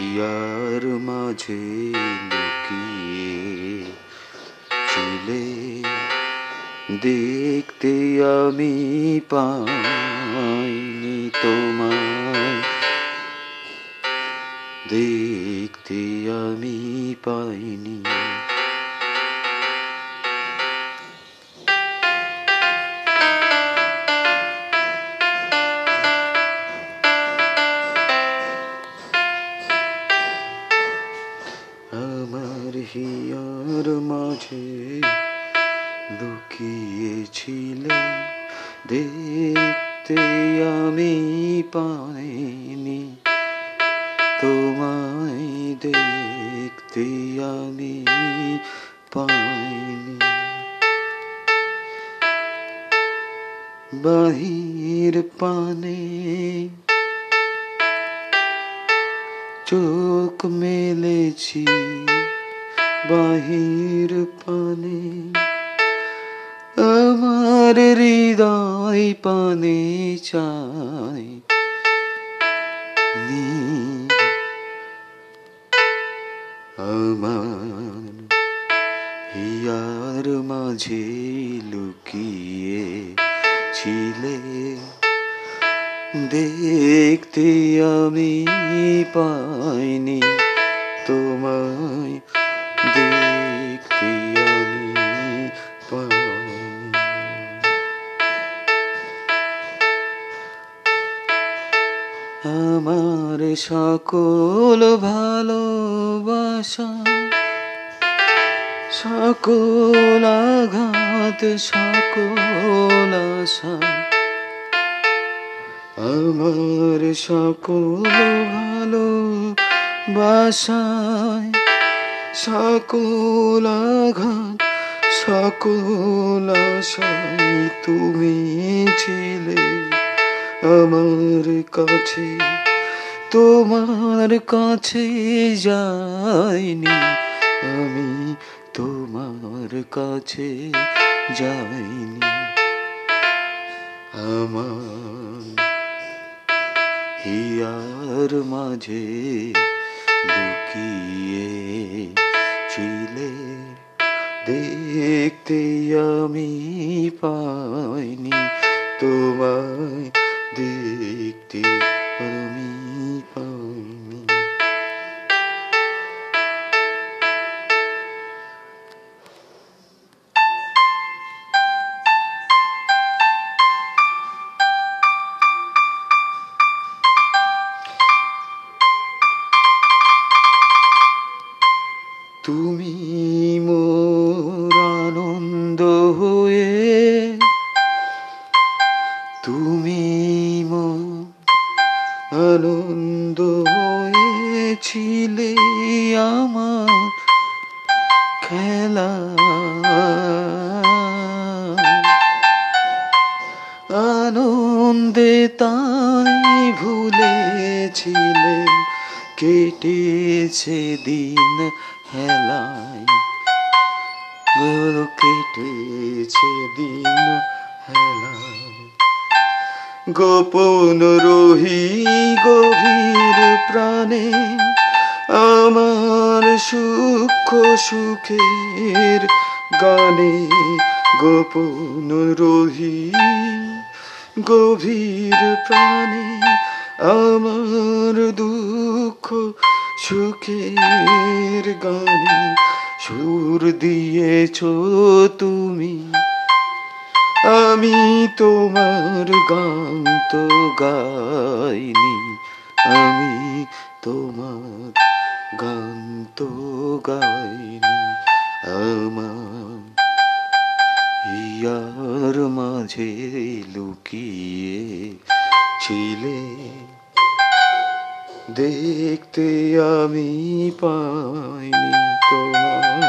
ইয়ার মাঝে লুকিয়ে ছিলে। দেখতে আমি পাইনি তোমায়। দেখতে আমি পাইনি আমার হিয়ার মাঝে লুকিয়েছিলে। দেখতে আমি পাইনি, তোমায় দেখতে আমি পাইনি। বাহির পানে চোখ মেলেছি বাহির পানে, আমার হৃদয় পানে নি। আমার হিয়ার মাঝে লুকিয়ে ছিলে, দেখতে আমি পাইনি তোমায়। আমার সকল ভালোবাসা সকল আঘাত সকল আশা আমার সকল ভালো বাসায় সকল আঘাত, সকল আশায় তুমি ছিলে আমার কাছে। তোমার কাছে যাইনি আমি, তোমার কাছে যাইনি আমার। হিয়ার মাঝে তোমায় দেখতে আমি পাইনি তুমি তুমি আনন্দ হয়েছিলে আমার খেলা। আনন্দে তাই ভুলেছিলে কেটেছে দিন হেলায়। কেটেছে দিন হেলায়। গোপন রহি গভীর প্রাণে আমার সূক্ষ্ম সুখের গানে গোপন রহি গভীর প্রাণে আমার দুঃখ সুখের গানে সুর দিয়েছ তুমি। আমি তোমার গান তো গাইনি, আমি তোমার গান তো গাইনি, আমার ইয়ার মাঝে লুকিয়ে ছিলে। দেখতে আমি পাইনি আমি